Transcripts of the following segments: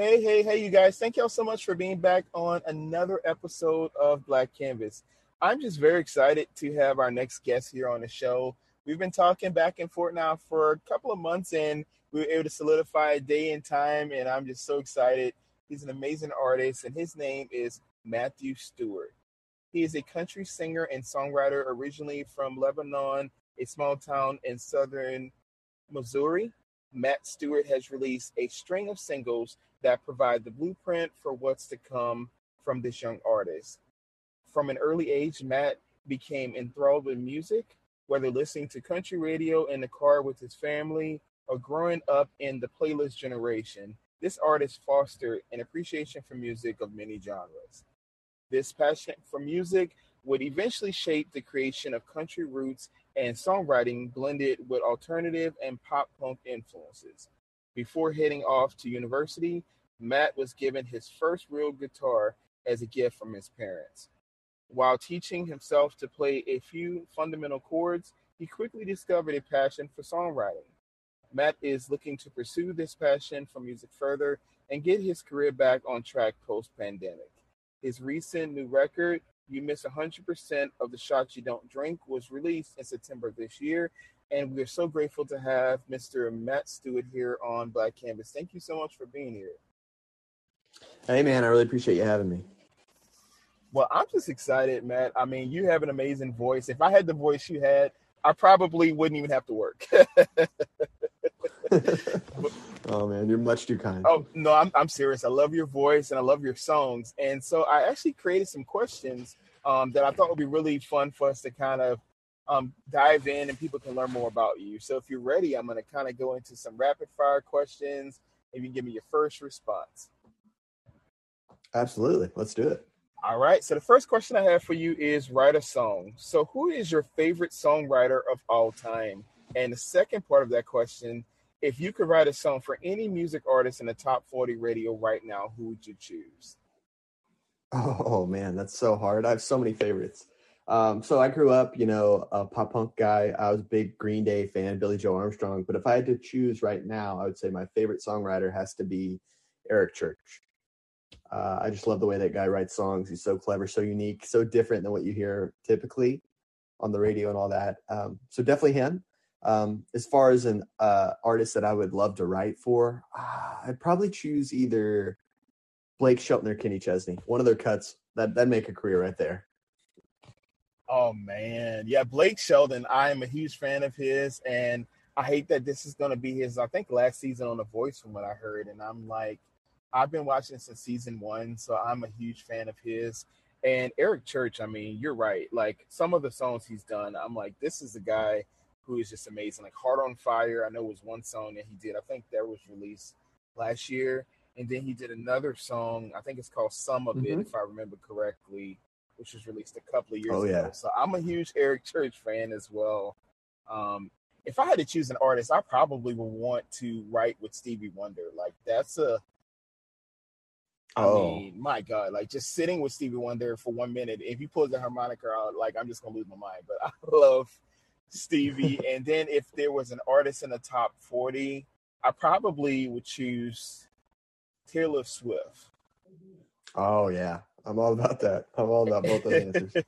Hey, hey, hey, you guys. Thank y'all so much for being back on another episode of Black Canvas. I'm just very excited to have our next guest here on the show. We've been talking back and forth now for a couple of months and we were able to solidify a day and time, and I'm just so excited. He's an amazing artist, and his name is Matthew Stewart. He is a country singer and songwriter originally from Lebanon, a small town in southern Missouri. Matt Stewart has released a string of singles that provide the blueprint for what's to come from this young artist. From an early age, Matt became enthralled with music, whether listening to country radio in the car with his family or growing up in the playlist generation. This artist fostered an appreciation for music of many genres. This passion for music would eventually shape the creation of country roots and songwriting blended with alternative and pop punk influences. Before heading off to university, Matt was given his first real guitar as a gift from his parents. While teaching himself to play a few fundamental chords, he quickly discovered a passion for songwriting. Matt is looking to pursue this passion for music further and get his career back on track post pandemic. His recent new record, You Miss 100% of the Shots You Don't Drink, was released in September of this year. And we're so grateful to have Mr. Matt Stewart here on Black Canvas. Thank you so much for being here. Hey, man, I really appreciate you having me. Well, I'm just excited, Matt. I mean, you have an amazing voice. If I had the voice you had, I probably wouldn't even have to work. oh man, you're much too kind. Oh no, I'm I'm serious. I love your voice and I love your songs. And so I actually created some questions um, that I thought would be really fun for us to kind of um, dive in and people can learn more about you. So if you're ready, I'm going to kind of go into some rapid fire questions. If you can give me your first response. Absolutely, let's do it. All right. So the first question I have for you is write a song. So who is your favorite songwriter of all time? And the second part of that question if you could write a song for any music artist in the top 40 radio right now, who would you choose? Oh man, that's so hard. I have so many favorites. Um, so I grew up, you know, a pop punk guy. I was a big Green Day fan, Billie Joe Armstrong. But if I had to choose right now, I would say my favorite songwriter has to be Eric Church. Uh, I just love the way that guy writes songs. He's so clever, so unique, so different than what you hear typically on the radio and all that. Um, so definitely him. Um, as far as an uh, artist that I would love to write for, uh, I'd probably choose either Blake Shelton or Kenny Chesney. One of their cuts that that'd make a career right there. Oh man, yeah, Blake Shelton. I am a huge fan of his, and I hate that this is going to be his. I think last season on The Voice, from what I heard, and I'm like, I've been watching since season one, so I'm a huge fan of his. And Eric Church, I mean, you're right. Like some of the songs he's done, I'm like, this is a guy who is just amazing. Like Heart on Fire, I know was one song that he did. I think that was released last year. And then he did another song, I think it's called Some of mm-hmm. It, if I remember correctly, which was released a couple of years oh, ago. Yeah. So I'm a huge Eric Church fan as well. Um, if I had to choose an artist, I probably would want to write with Stevie Wonder. Like that's a I oh. mean, my God, like just sitting with Stevie Wonder for one minute. If he pulls the harmonica out, like I'm just gonna lose my mind. But I love Stevie. and then if there was an artist in the top 40, I probably would choose Taylor Swift. Oh yeah. I'm all about that. I'm all about both of those answers.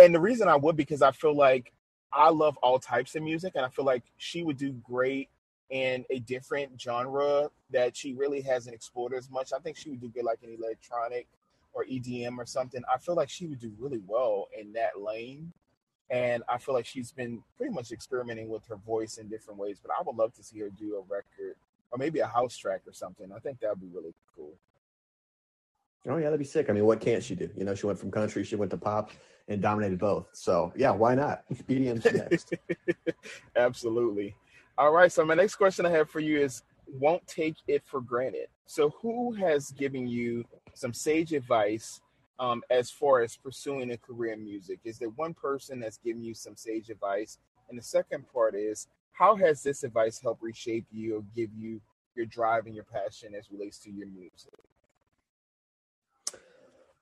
and the reason I would because I feel like I love all types of music and I feel like she would do great in a different genre that she really hasn't explored as much. I think she would do good like an electronic or EDM or something. I feel like she would do really well in that lane. And I feel like she's been pretty much experimenting with her voice in different ways. But I would love to see her do a record or maybe a house track or something. I think that would be really cool. Oh yeah, that'd be sick. I mean, what can't she do? You know, she went from country, she went to pop, and dominated both. So yeah, why not? EDM's next. Absolutely. All right. So my next question I have for you is: won't take it for granted. So who has given you some sage advice um, as far as pursuing a career in music? Is there one person that's given you some sage advice? And the second part is, how has this advice helped reshape you or give you your drive and your passion as relates to your music?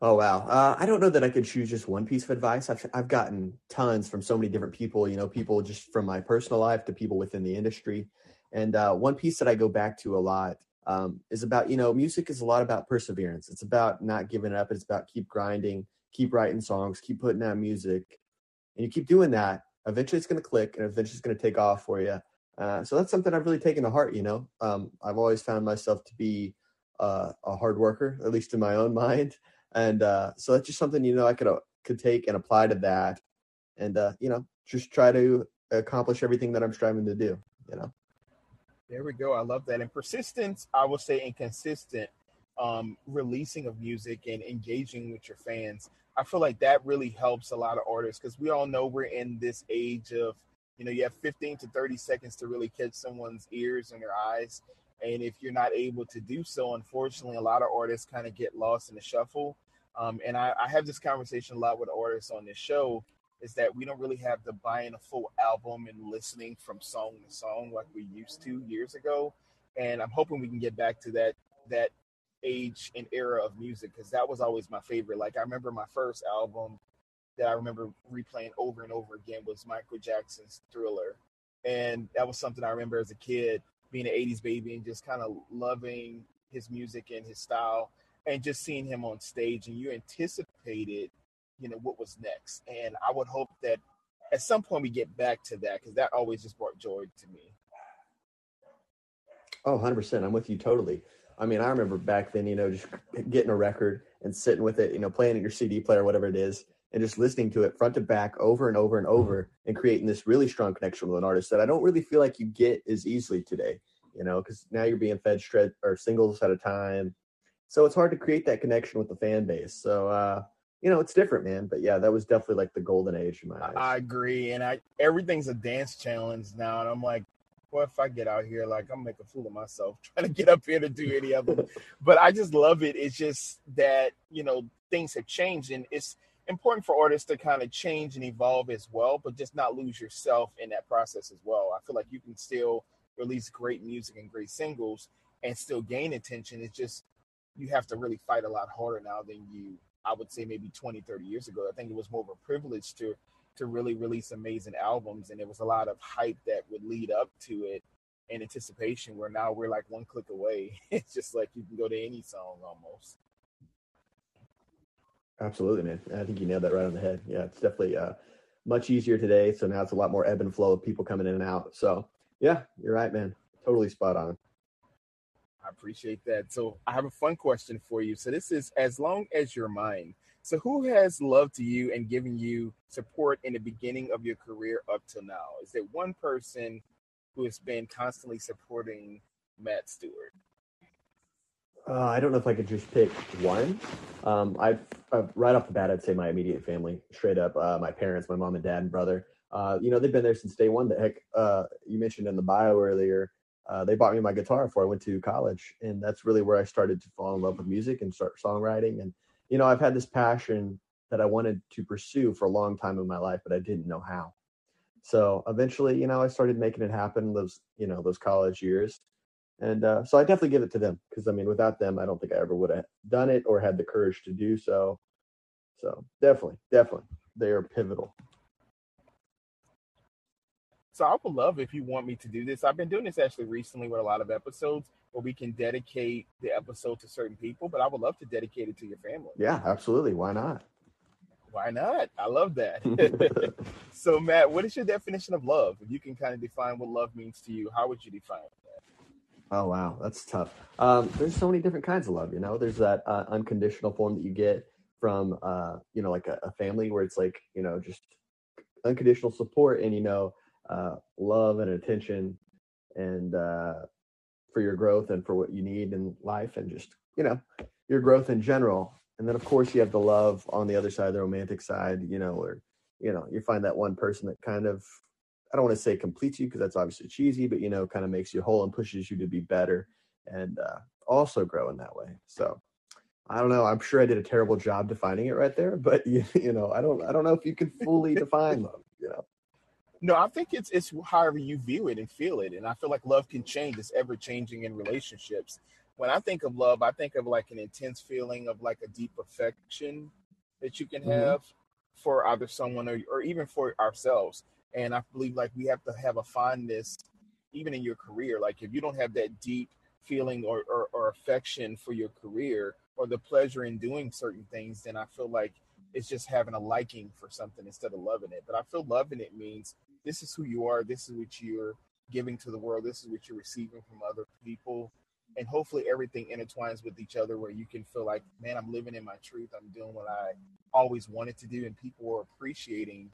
Oh wow, uh, I don't know that I could choose just one piece of advice. I've I've gotten tons from so many different people. You know, people just from my personal life to people within the industry. And uh, one piece that I go back to a lot um, is about you know music is a lot about perseverance. It's about not giving up. It's about keep grinding, keep writing songs, keep putting out music, and you keep doing that. Eventually, it's going to click, and eventually, it's going to take off for you. Uh, so that's something I've really taken to heart. You know, um, I've always found myself to be uh, a hard worker, at least in my own mind, and uh, so that's just something you know I could uh, could take and apply to that, and uh, you know just try to accomplish everything that I'm striving to do. You know. There we go. I love that. And persistence, I will say, and consistent um, releasing of music and engaging with your fans. I feel like that really helps a lot of artists because we all know we're in this age of, you know, you have 15 to 30 seconds to really catch someone's ears and their eyes. And if you're not able to do so, unfortunately, a lot of artists kind of get lost in the shuffle. Um, and I, I have this conversation a lot with artists on this show is that we don't really have the buying a full album and listening from song to song like we used to years ago. And I'm hoping we can get back to that that age and era of music because that was always my favorite. Like I remember my first album that I remember replaying over and over again was Michael Jackson's Thriller. And that was something I remember as a kid being an 80s baby and just kind of loving his music and his style and just seeing him on stage and you anticipated you know what was next. And i would hope that at some point we get back to that because that always just brought joy to me. Oh 100% i'm with you totally. I mean i remember back then you know just getting a record and sitting with it you know playing at your cd player whatever it is and just listening to it front to back over and over and over and creating this really strong connection with an artist that i don't really feel like you get as easily today you know because now you're being fed shred or singles at a time. So it's hard to create that connection with the fan base. So uh you know, it's different, man. But yeah, that was definitely like the golden age in my eyes. I agree, and I everything's a dance challenge now, and I'm like, what if I get out here like I'm make a fool of myself trying to get up here to do any of them? but I just love it. It's just that you know things have changed, and it's important for artists to kind of change and evolve as well, but just not lose yourself in that process as well. I feel like you can still release great music and great singles and still gain attention. It's just you have to really fight a lot harder now than you I would say maybe 20, 30 years ago. I think it was more of a privilege to to really release amazing albums, and there was a lot of hype that would lead up to it in anticipation. Where now we're like one click away. it's just like you can go to any song almost. Absolutely, man. I think you nailed that right on the head. Yeah, it's definitely uh, much easier today. So now it's a lot more ebb and flow of people coming in and out. So yeah, you're right, man. Totally spot on. I appreciate that. So I have a fun question for you. So this is as long as your mind. So who has loved you and given you support in the beginning of your career up till now? Is there one person who has been constantly supporting Matt Stewart? Uh, I don't know if I could just pick one. Um, I've, I've, right off the bat, I'd say my immediate family, straight up, uh, my parents, my mom and dad and brother. Uh, you know, they've been there since day one. The heck, uh, you mentioned in the bio earlier, uh, they bought me my guitar before I went to college, and that's really where I started to fall in love with music and start songwriting. And you know, I've had this passion that I wanted to pursue for a long time in my life, but I didn't know how. So eventually, you know, I started making it happen. Those, you know, those college years, and uh, so I definitely give it to them because I mean, without them, I don't think I ever would have done it or had the courage to do so. So definitely, definitely, they are pivotal. So I would love if you want me to do this. I've been doing this actually recently with a lot of episodes where we can dedicate the episode to certain people, but I would love to dedicate it to your family. Yeah, absolutely. Why not? Why not? I love that. so Matt, what is your definition of love? If you can kind of define what love means to you, how would you define that? Oh wow, that's tough. Um, there's so many different kinds of love. You know, there's that uh, unconditional form that you get from, uh, you know, like a, a family where it's like, you know, just unconditional support and you know uh, love and attention and uh, for your growth and for what you need in life and just you know your growth in general. And then of course you have the love on the other side the romantic side you know or you know you find that one person that kind of i don't want to say completes you because that's obviously cheesy but you know kind of makes you whole and pushes you to be better and uh, also grow in that way. So i don't know. I'm sure i did a terrible job defining it right there but you, you know i don't i don't know if you can fully define love you know no, I think it's it's however you view it and feel it, and I feel like love can change. It's ever changing in relationships. When I think of love, I think of like an intense feeling of like a deep affection that you can mm-hmm. have for either someone or, or even for ourselves. And I believe like we have to have a fondness, even in your career. Like if you don't have that deep feeling or, or, or affection for your career or the pleasure in doing certain things, then I feel like it's just having a liking for something instead of loving it. But I feel loving it means this is who you are, this is what you're giving to the world, this is what you're receiving from other people. And hopefully everything intertwines with each other where you can feel like, man, I'm living in my truth. I'm doing what I always wanted to do, and people are appreciating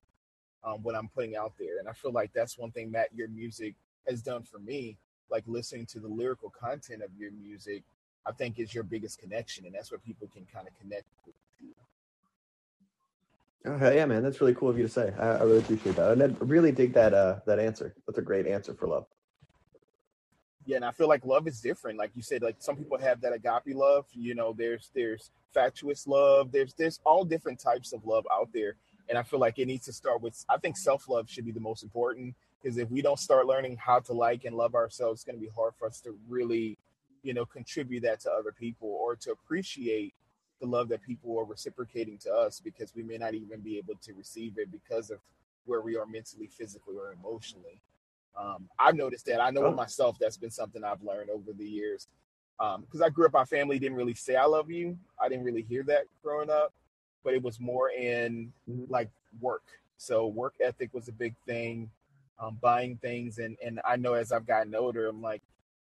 um, what I'm putting out there. And I feel like that's one thing, that your music has done for me. Like listening to the lyrical content of your music, I think is your biggest connection, and that's where people can kind of connect with you. Oh yeah, man, that's really cool of you to say. I, I really appreciate that, and I really dig that uh, that answer. That's a great answer for love. Yeah, and I feel like love is different. Like you said, like some people have that agape love. You know, there's there's fatuous love. There's there's all different types of love out there, and I feel like it needs to start with. I think self love should be the most important because if we don't start learning how to like and love ourselves, it's going to be hard for us to really, you know, contribute that to other people or to appreciate the love that people are reciprocating to us because we may not even be able to receive it because of where we are mentally, physically, or emotionally. Um, I've noticed that. I know oh. myself that's been something I've learned over the years. Because um, I grew up, my family didn't really say "I love you." I didn't really hear that growing up, but it was more in mm-hmm. like work. So work ethic was a big thing um, buying things. And, and I know as I've gotten older, I'm like,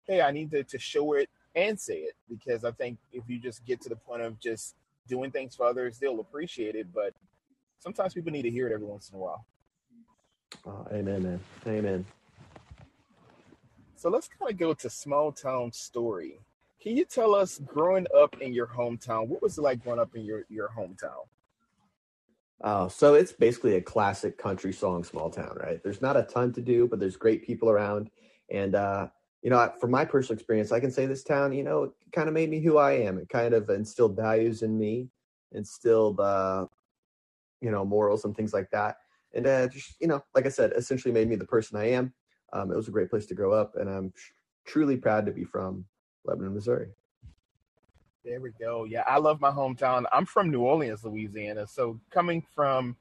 hey, I need to, to show it and say it because I think if you just get to the point of just doing things for others, they'll appreciate it. But sometimes people need to hear it every once in a while. Oh, amen, man. Amen. So let's kind of go to small town story. Can you tell us growing up in your hometown, what was it like growing up in your, your hometown? Oh, so it's basically a classic country song, small town, right? There's not a ton to do, but there's great people around. And, uh, you know, from my personal experience, I can say this town, you know, kind of made me who I am. It kind of instilled values in me, instilled, uh, you know, morals and things like that. And uh, just, you know, like I said, essentially made me the person I am. Um, it was a great place to grow up, and I'm truly proud to be from Lebanon, Missouri. There we go. Yeah, I love my hometown. I'm from New Orleans, Louisiana. So coming from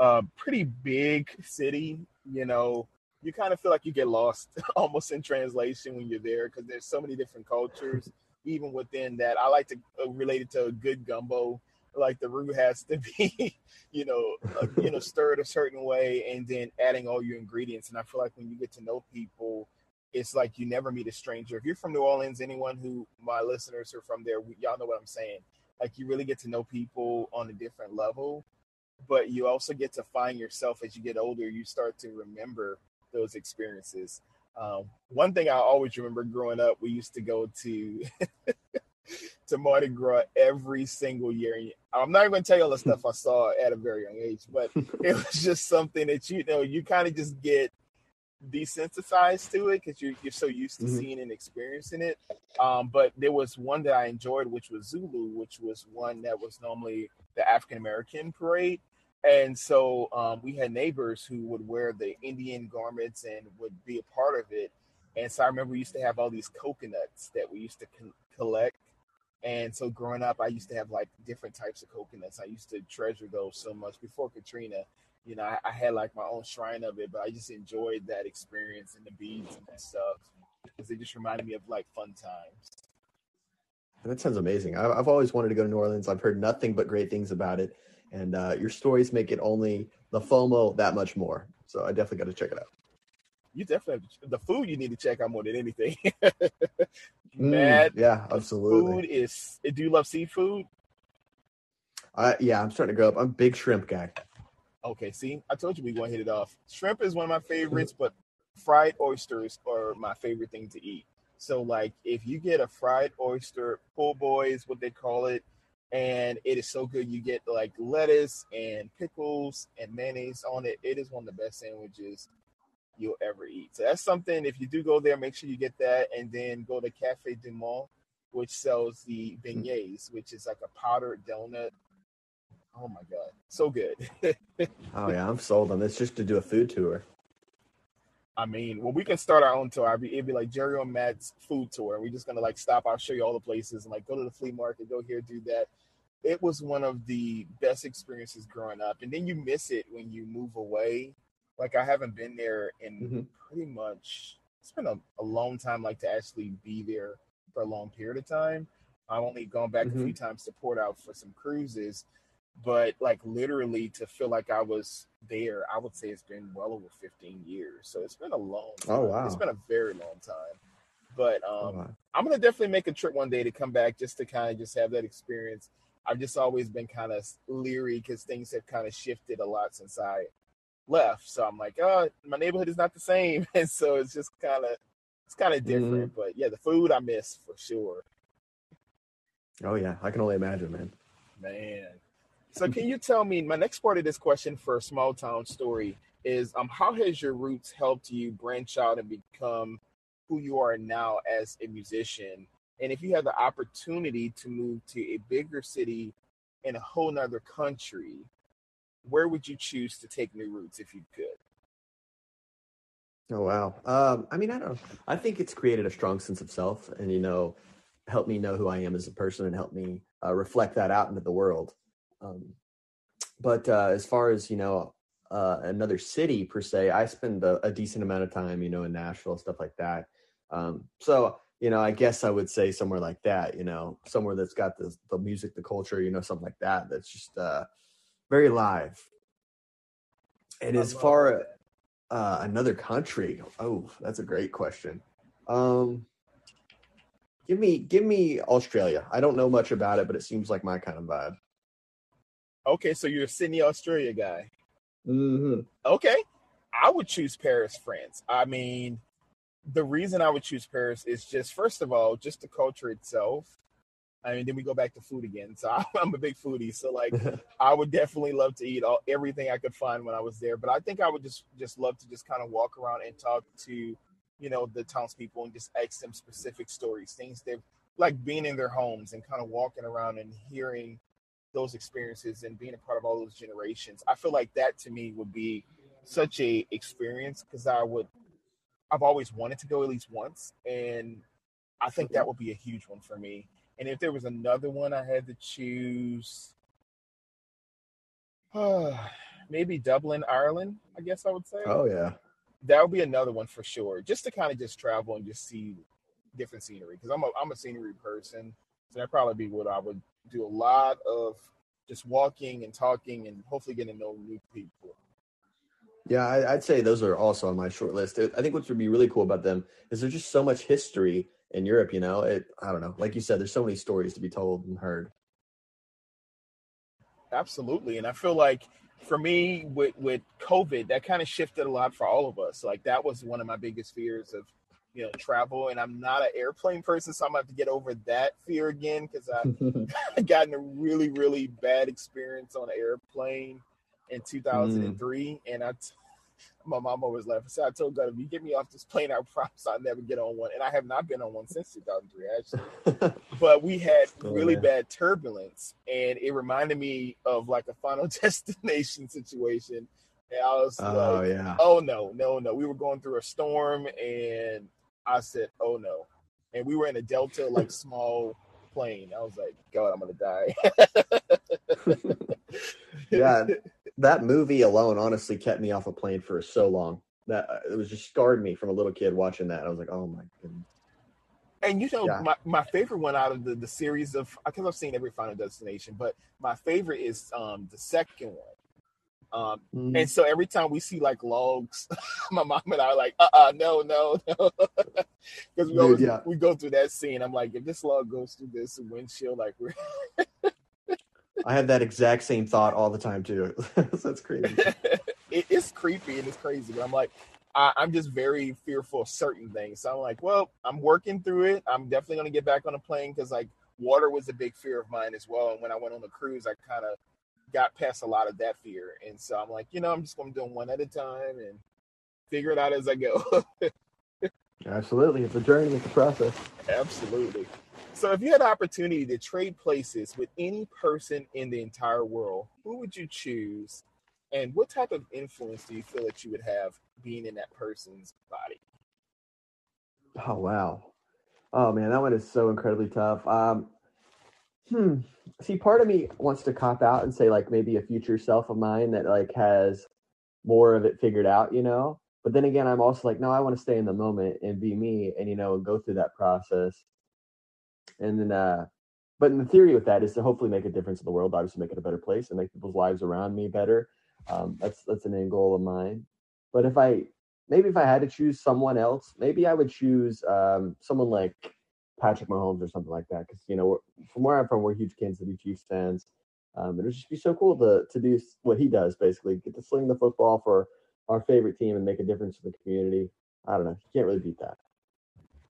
a pretty big city, you know, you kind of feel like you get lost almost in translation when you're there because there's so many different cultures. Even within that, I like to uh, relate it to a good gumbo. Like the roux has to be, you know, uh, you know, stirred a certain way, and then adding all your ingredients. And I feel like when you get to know people it's like you never meet a stranger. If you're from New Orleans, anyone who my listeners are from there, y'all know what I'm saying. Like you really get to know people on a different level, but you also get to find yourself as you get older. You start to remember those experiences. Um, one thing I always remember growing up, we used to go to to Mardi Gras every single year. I'm not going to tell you all the stuff I saw at a very young age, but it was just something that you know you kind of just get desensitized to it because you're, you're so used to mm-hmm. seeing and experiencing it. Um, but there was one that I enjoyed, which was Zulu, which was one that was normally the African American parade. And so um, we had neighbors who would wear the Indian garments and would be a part of it. And so I remember we used to have all these coconuts that we used to collect. And so growing up, I used to have like different types of coconuts. I used to treasure those so much before Katrina you know, I, I, had like my own shrine of it, but I just enjoyed that experience and the beads and that stuff because it just reminded me of like fun times. That sounds amazing. I've always wanted to go to New Orleans. I've heard nothing but great things about it, and uh, your stories make it only the FOMO that much more. So I definitely got to check it out. You definitely the food you need to check out more than anything. mm, yeah, absolutely. Food is. Do you love seafood? Uh, yeah, I'm starting to grow up. I'm a big shrimp guy. Okay, see, I told you we going to hit it off. Shrimp is one of my favorites, but fried oysters are my favorite thing to eat. So, like, if you get a fried oyster, po' boy is what they call it, and it is so good. You get like lettuce and pickles and mayonnaise on it. It is one of the best sandwiches you'll ever eat. So that's something. If you do go there, make sure you get that, and then go to Cafe Du Monde, which sells the beignets, which is like a powdered donut Oh my god, so good. oh yeah, I'm sold on this just to do a food tour. I mean, well, we can start our own tour. I'd be, it'd be like Jerry and Matt's food tour. We're just gonna like stop. I'll show you all the places and like go to the flea market, go here, do that. It was one of the best experiences growing up, and then you miss it when you move away. Like I haven't been there in mm-hmm. pretty much. It's been a, a long time, like to actually be there for a long period of time. I've only gone back Mhm. a few times to port out for some cruises, but like literally to feel like I was there, I would say it's been well over 15 years. So it's been a long time. Oh, wow. It's been a very long time. But um, Oh, wow. I'm gonna definitely make a trip one day to come back just to kind of just have that experience. I've just always been kind of leery because things have kind of shifted a lot since I left. So I'm like, oh, my neighborhood is not the same, and so it's just kind of it's kind of different. But yeah, the food I miss for sure, Oh yeah, I can only imagine, man. man. So can you tell me my next part of this question for a small town story is um how has your roots helped you branch out and become who you are now as a musician? And if you had the opportunity to move to a bigger city in a whole nother country, where would you choose to take new roots if you could? Oh wow. Um, I mean, I don't. I think it's created a strong sense of self, and you know, helped me know who I am as a person, and helped me uh, reflect that out into the world. Um, but uh, as far as you know, uh, another city per se, I spend a, a decent amount of time, you know, in Nashville, stuff like that. Um, so you know, I guess I would say somewhere like that. You know, somewhere that's got the the music, the culture, you know, something like that. That's just uh, very live. And I as far that. uh, another country. Oh, that's a great question. Um, give me, give me Australia. I don't know much about it, but it seems like my kind of vibe. Okay, so you're a Sydney, Australia guy. Mm-hmm. Okay. I would choose Paris, France. I mean, the reason I would choose Paris is just, first of all, just the culture itself. I mean, then we go back to food again. So I'm a big foodie. So, like, I would definitely love to eat all, everything I could find when I was there. But I think I would just just love to just kind of walk around and talk to, you know, the townspeople and just ask them specific stories, things they've like being in their homes and kind of walking around and hearing those experiences and being a part of all those generations. I feel like that to me would be such a experience because I would I've always wanted to go at least once and I think that would be a huge one for me. And if there was another one I had to choose maybe Dublin, Ireland, I guess I would say. oh yeah. That would be another one for sure. Just to kind of just travel and just see different scenery because I'm a I'm a scenery person. So that'd probably be what I would do a lot of just walking and talking and hopefully getting to know new people. Yeah, I, I'd say those are also on my short list. I think what would be really cool about them is there's just so much history in Europe. You know, it. I don't know. Like you said, there's so many stories to be told and heard. Absolutely. And I feel like for me with with COVID, that kind of shifted a lot for all of us. Like that was one of my biggest fears of, you know, travel. And I'm not an airplane person, so I'm gonna have to get over that fear again because i've gotten a really, really bad experience on an airplane in mm. 2003. And I, t- my mom always laughed. So I told God, if you get me off this plane, I promise I'll never get on one. And I have not been on one since 2003, actually. But we had Oh, really bad turbulence, and it reminded me of like a Final Destination situation. And I was oh like, yeah. oh no, no, no. We were going through a storm, and I said, oh no. And we were in a Delta, like small plane. I was like, God, I'm gonna die. Yeah. That movie alone honestly kept me off a plane for so long. That uh, it was just scarred me from a little kid watching that. I was like, oh my goodness. And you know, Yeah. my, my favorite one out of the, the series of because I've seen every Final Destination, but my favorite is um the second one. Um, Mm. and so every time we see like logs, my mom and I are like, uh uh no, no, no. Because we Dude, yeah. we go through that scene. I'm like, if this log goes through this windshield, like we're I have that exact same thought all the time too. That's crazy. it, it's creepy and it's crazy. But I'm like, I, I'm just very fearful of certain things. So I'm like, well, I'm working through it. I'm definitely gonna get back on a plane because like water was a big fear of mine as well. And when I went on the cruise, I kind of got past a lot of that fear. And so I'm like, you know, I'm just gonna do them one at a time and figure it out as I go. Absolutely, it's a journey, it's a process. Absolutely. So if you had the opportunity to trade places with any person in the entire world, who would you choose? And what type of influence do you feel that you would have being in that person's body? Oh wow. Oh man, that one is so incredibly tough. Um, hmm. See, part of me wants to cop out and say like maybe a future self of mine that like has more of it figured out, you know. But then again, I'm also like, no, I want to stay in the moment and be me, and you know, go through that process. And then uh, but in the theory with that is to hopefully make a difference in the world, obviously make it a better place and make people's lives around me better. Um, that's that's an end goal of mine. But if I maybe if I had to choose someone else, maybe I would choose um, someone like Patrick Mahomes or something like that. Because you know, from where I'm from, we're huge Kansas City Chiefs fans. Um, it would just be so cool to to do what he does, basically get to sling the football for our favorite team and make a difference in the community. I don't know, you can't really beat that.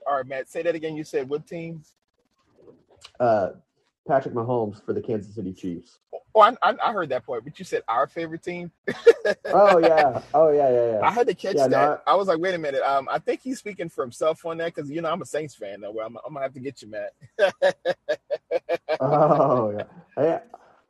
All right, Matt, say that again. You said what teams? Uh, Patrick Mahomes for the Kansas City Chiefs. Oh, I, I, heard that point, but you said our favorite team. oh yeah, oh yeah, yeah, yeah. I had to catch yeah, that. No, I, I, was like, wait a minute. Um, I think he's speaking for himself on that because you know I'm a Saints fan though. Where I'm, I'm gonna have to get you, Matt. oh yeah, yeah,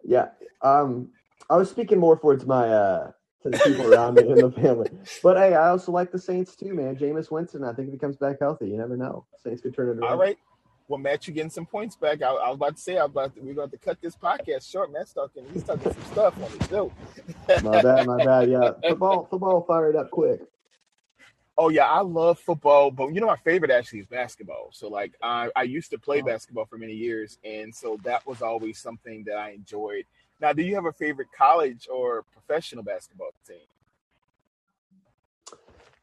yeah. Um, I was speaking more towards my uh to the people around me and the family. But hey, I also like the Saints too, man. Jameis Winston, I think if he comes back healthy, you never know. Saints could turn it around. All right. Well, Matt, you're getting some points back. I, I was about to say, I about to, we're going to cut this podcast short. Matt's talking, he's talking some stuff on the show. my bad, my bad. Yeah, football, football fired up quick. Oh yeah, I love football, but you know my favorite actually is basketball. So like I, I used to play oh. basketball for many years, and so that was always something that I enjoyed. Now, do you have a favorite college or professional basketball team?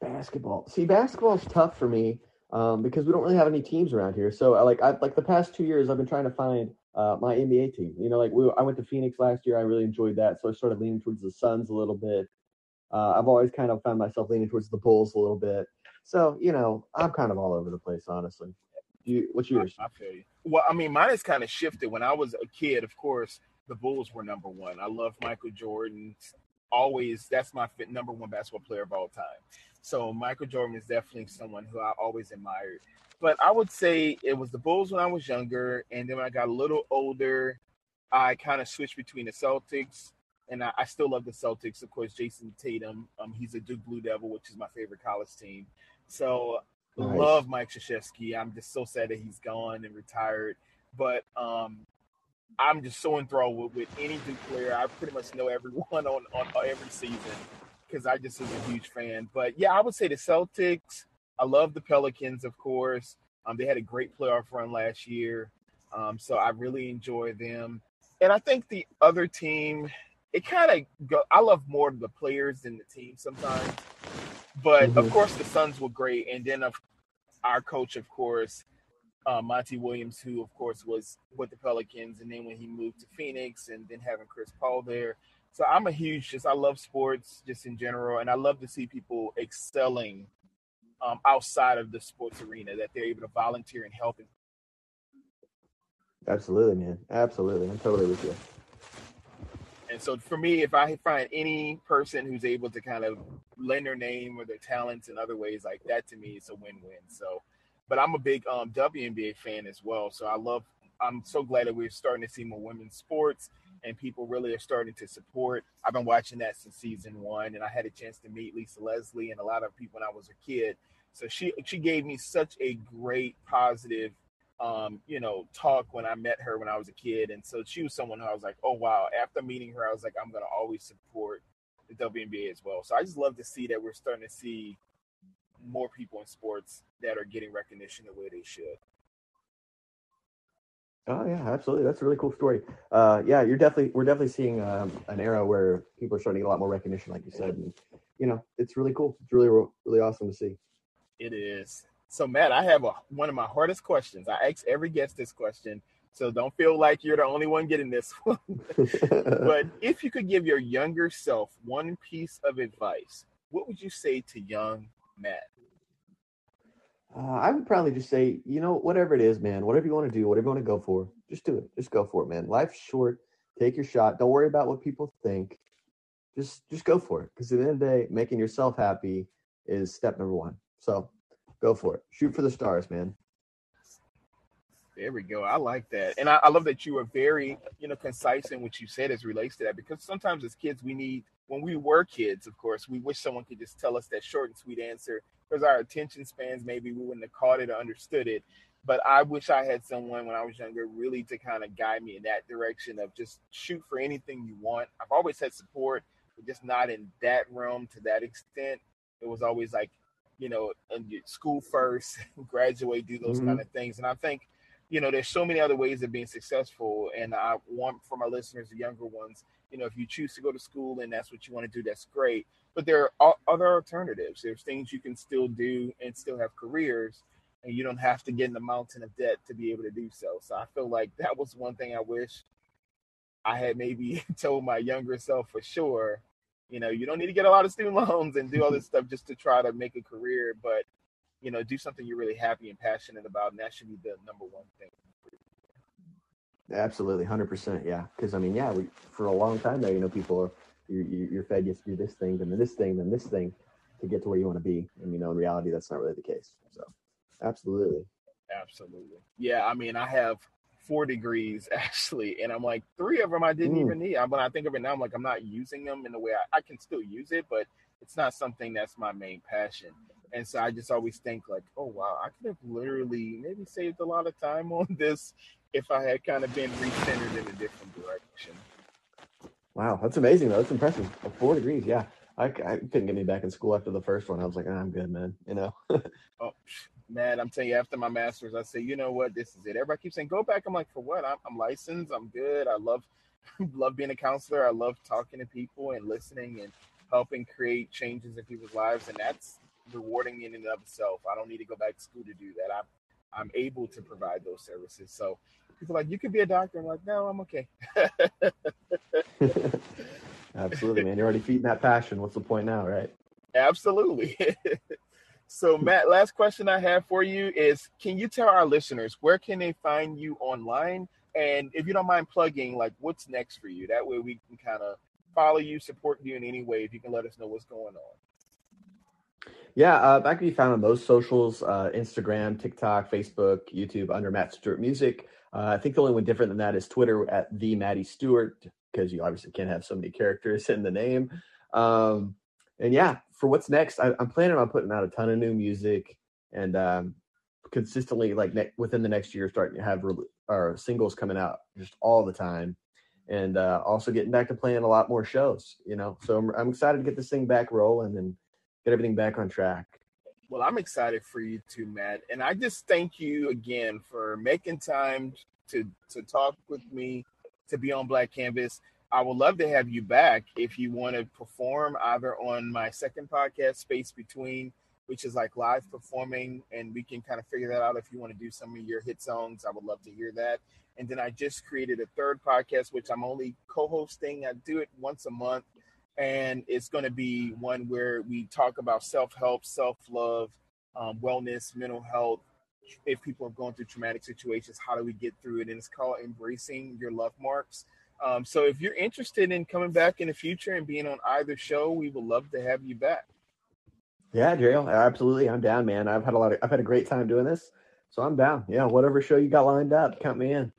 Basketball. See, basketball is tough for me um, because we don't really have any teams around here. So, I, like, I like the past two years, I've been trying to find uh, my NBA team. You know, like we, I went to Phoenix last year. I really enjoyed that, so I started leaning towards the Suns a little bit. Uh, I've always kind of found myself leaning towards the Bulls a little bit. So, you know, I'm kind of all over the place, honestly. You, what's yours? I, I feel you. Well, I mean, mine has kind of shifted. When I was a kid, of course, the Bulls were number one. I love Michael Jordan. Always, that's my number one basketball player of all time. So Michael Jordan is definitely someone who I always admired. But I would say it was the Bulls when I was younger, and then when I got a little older, I kind of switched between the Celtics, and I, I, still love the Celtics. Of course, Jayson Tatum, um, he's a Duke Blue Devil, which is my favorite college team. So nice. love Mike Krzyzewski. I'm just so sad that he's gone and retired. But um, I'm just so enthralled with, with any Duke player. I pretty much know everyone on, on every season because I just was a huge fan. But yeah, I would say the Celtics. I love the Pelicans, of course. Um, they had a great playoff run last year, um, so I really enjoy them. And I think the other team, it kind of go. I love more the players than the team sometimes. But mm-hmm. of course, the Suns were great, and then of our coach, of course, uh, Monty Williams, who of course was with the Pelicans, and then when he moved to Phoenix, and then having Chris Paul there. So I'm a huge just I love sports just in general, and I love to see people excelling um, outside of the sports arena that they're able to volunteer and help. Absolutely, man. Absolutely, I'm totally with you. And so for me, if I find any person who's able to kind of lend their name or their talents in other ways like that, to me, it's a win-win. So but I'm a big um, WNBA fan as well. So I love. I'm so glad that we're starting to see more women's sports and people really are starting to support. I've been watching that since season one, and I had a chance to meet Lisa Leslie and a lot of people when I was a kid. So she she gave me such a great positive, um, you know, talk when I met her when I was a kid, and so she was someone who I was like, oh wow. After meeting her, I was like, I'm gonna always support the WNBA as well. So I just love to see that we're starting to see more people in sports that are getting recognition the way they should. Oh yeah, absolutely. That's a really cool story. Uh, yeah, you're definitely we're definitely seeing um, an era where people are starting to get a lot more recognition, like you said, and you know it's really cool. It's really really awesome to see. It is. So Matt, I have a, one of my hardest questions. I ask every guest this question, so don't feel like you're the only one getting this one. but if you could give your younger self one piece of advice, what would you say to young Matt? Uh, I would probably just say, you know, whatever it is, man, whatever you want to do, whatever you want to go for, just do it. Just go for it, man. Life's short. Take your shot. Don't worry about what people think. Just just go for it. Because at the end of the day, making yourself happy is step number one. So go for it. Shoot for the stars, man. There we go. I like that. And I, I, love that you were very, you know, concise in what you said as relates to that because sometimes as kids we need when we were kids, of course, we wish someone could just tell us that short and sweet answer because our attention spans maybe we wouldn't have caught it or understood it. But I wish I had someone when I was younger really to kind of guide me in that direction of just shoot for anything you want. I've always had support, but just not in that realm to that extent. It was always like, you know, school first, graduate, do those mm-hmm. kind of things. And I think you know, there's so many other ways of being successful. And I want for my listeners, the younger ones, you know, if you choose to go to school and that's what you want to do, that's great. But there are other alternatives. There's things you can still do and still have careers, and you don't have to get in the mountain of debt to be able to do so. So I feel like that was one thing I wish I had maybe told my younger self for sure. You know, you don't need to get a lot of student loans and do all this stuff just to try to make a career, but you know, do something you're really happy and passionate about, and that should be the number one thing. Absolutely, hundred percent, yeah. Because I mean, yeah, we, for a long time there, you know, people are you're, you're fed you have to do this thing, then this thing, then this thing to get to where you want to be, and you know, in reality, that's not really the case. So, absolutely, absolutely, yeah. I mean, I have four degrees actually, and I'm like three of them I didn't mm. even need. When I think of it now, I'm like I'm not using them in the way I, I can still use it, but it's not something that's my main passion. And so I just always think like, oh wow, I could have literally maybe saved a lot of time on this if I had kind of been recentered in a different direction. Wow, that's amazing though. That's impressive. Uh, four degrees, yeah. I, I couldn't get me back in school after the first one. I was like, oh, I'm good, man. You know. oh man, I'm telling you, after my master's, I say, you know what, this is it. Everybody keeps saying, go back. I'm like, for what? I'm, I'm licensed. I'm good. I love love being a counselor. I love talking to people and listening and helping create changes in people's lives, and that's rewarding in and of itself. I don't need to go back to school to do that. I'm I'm able to provide those services. So people like, you could be a doctor. I'm like, no, I'm okay. Absolutely, man. You're already feeding that passion. What's the point now, right? Absolutely. so Matt, last question I have for you is can you tell our listeners where can they find you online? And if you don't mind plugging, like what's next for you? That way we can kind of follow you, support you in any way if you can let us know what's going on. Yeah, uh, that can be found on most socials uh, Instagram, TikTok, Facebook, YouTube under Matt Stewart Music. Uh, I think the only one different than that is Twitter at the Maddie Stewart, because you obviously can't have so many characters in the name. Um, and yeah, for what's next, I, am planning on putting out a ton of new music and um, consistently, like ne- within the next year, starting to have re- our singles coming out just all the time. And uh, also getting back to playing a lot more shows, you know. So I'm, I'm excited to get this thing back rolling and get everything back on track. Well, I'm excited for you too, Matt. And I just thank you again for making time to to talk with me, to be on Black Canvas. I would love to have you back if you want to perform either on my second podcast, Space Between, which is like live performing, and we can kind of figure that out if you want to do some of your hit songs. I would love to hear that. And then I just created a third podcast, which I'm only co hosting. I do it once a month and it's going to be one where we talk about self-help self-love um, wellness mental health. If people are going through traumatic situations how do we get through it? And it's called embracing your love marks. Um, so if you're interested in coming back in the future and being on either show we would love to have you back. Yeah Daryl, absolutely. I'm down man. I've had a lot of i've had a great time doing this. So i'm down. Yeah whatever show you got lined up count me in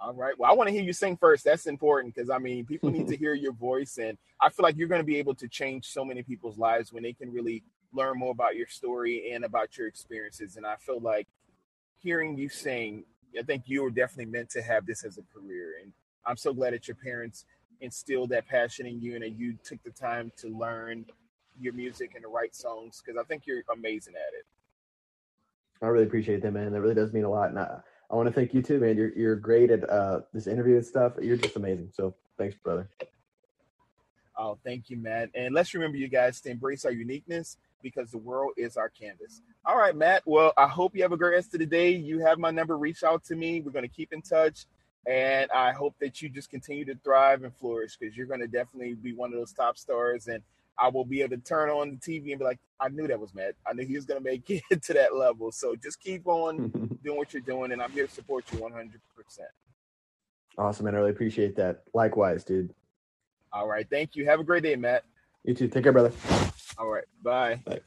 all right. Well, I want to hear you sing first. That's important because I mean, people need to hear your voice, and I feel like you're going to be able to change so many people's lives when they can really learn more about your story and about your experiences. And I feel like hearing you sing, I think you were definitely meant to have this as a career. And I'm so glad that your parents instilled that passion in you and that you took the time to learn your music and to write songs because I think you're amazing at it. I really appreciate that, man. That really does mean a lot. And I, I want to thank you too, man. You're you're great at uh, this interview and stuff. You're just amazing. So thanks, brother. Oh, thank you, Matt. And let's remember, you guys, to embrace our uniqueness because the world is our canvas. All right, Matt. Well, I hope you have a great rest of the day. You have my number. Reach out to me. We're going to keep in touch. And I hope that you just continue to thrive and flourish because you're going to definitely be one of those top stars. And I will be able to turn on the TV and be like, I knew that was Matt. I knew he was going to make it to that level. So just keep on doing what you're doing, and I'm here to support you 100%. Awesome, man. I really appreciate that. Likewise, dude. All right. Thank you. Have a great day, Matt. You too. Take care, brother. All right. Bye. Bye.